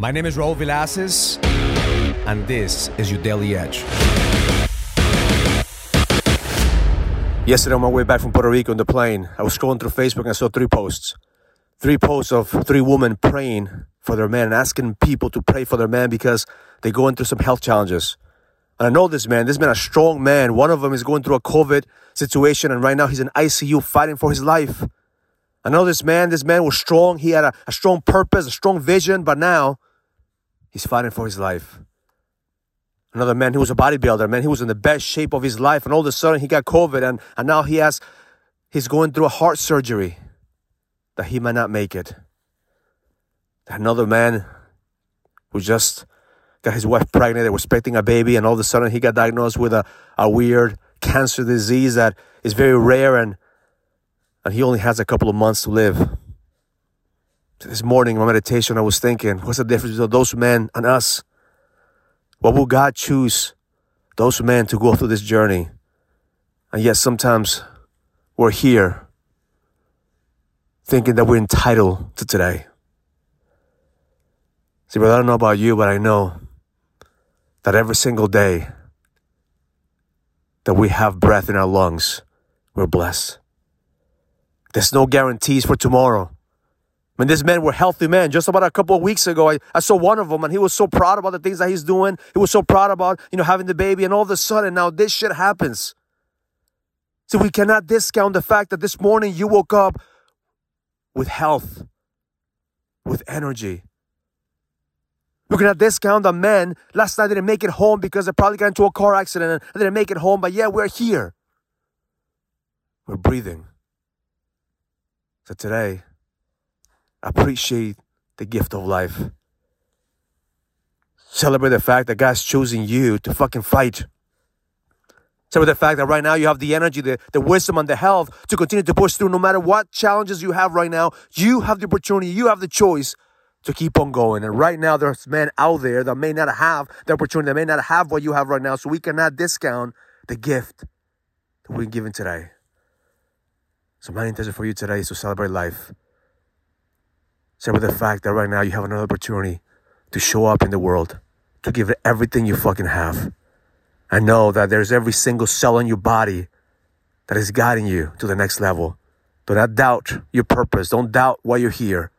My name is Raul Villacis, and this is your Daily Edge. Yesterday, on my way back from Puerto Rico on the plane, I was scrolling through Facebook and I saw three posts. Three posts of three women praying for their man and asking people to pray for their man because they're going through some health challenges. And I know this man, this man, a strong man. One of them is going through a COVID situation, and right now he's in ICU fighting for his life. I know this man, this man was strong. He had a, a strong purpose, a strong vision, but now he's fighting for his life. Another man who was a bodybuilder, man, he was in the best shape of his life, and all of a sudden he got COVID, and, and now he has he's going through a heart surgery that he might not make it. Another man who just got his wife pregnant, they were expecting a baby, and all of a sudden he got diagnosed with a, a weird cancer disease that is very rare and and he only has a couple of months to live. This morning in my meditation, I was thinking, what's the difference between those men and us? What will God choose those men to go through this journey? And yet sometimes we're here thinking that we're entitled to today. See, but I don't know about you, but I know that every single day that we have breath in our lungs, we're blessed. There's no guarantees for tomorrow. I mean, these men were healthy men. Just about a couple of weeks ago, I, I saw one of them and he was so proud about the things that he's doing. He was so proud about, you know, having the baby and all of a sudden now this shit happens. So we cannot discount the fact that this morning you woke up with health, with energy. We cannot discount the men last night didn't make it home because they probably got into a car accident and they didn't make it home, but yeah, we're here. We're breathing. So today, appreciate the gift of life. Celebrate the fact that God's choosing you to fucking fight. Celebrate the fact that right now you have the energy, the, the wisdom, and the health to continue to push through no matter what challenges you have right now. You have the opportunity, you have the choice to keep on going. And right now, there's men out there that may not have the opportunity, that may not have what you have right now. So we cannot discount the gift that we're given today. So my intention for you today is to celebrate life. Celebrate the fact that right now you have another opportunity to show up in the world, to give it everything you fucking have. I know that there's every single cell in your body that is guiding you to the next level. Do not doubt your purpose. Don't doubt why you're here.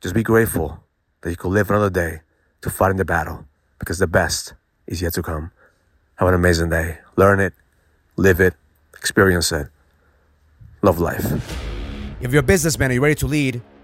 Just be grateful that you could live another day to fight in the battle because the best is yet to come. Have an amazing day. Learn it, live it, experience it. Love life. If you're a businessman are you're ready to lead,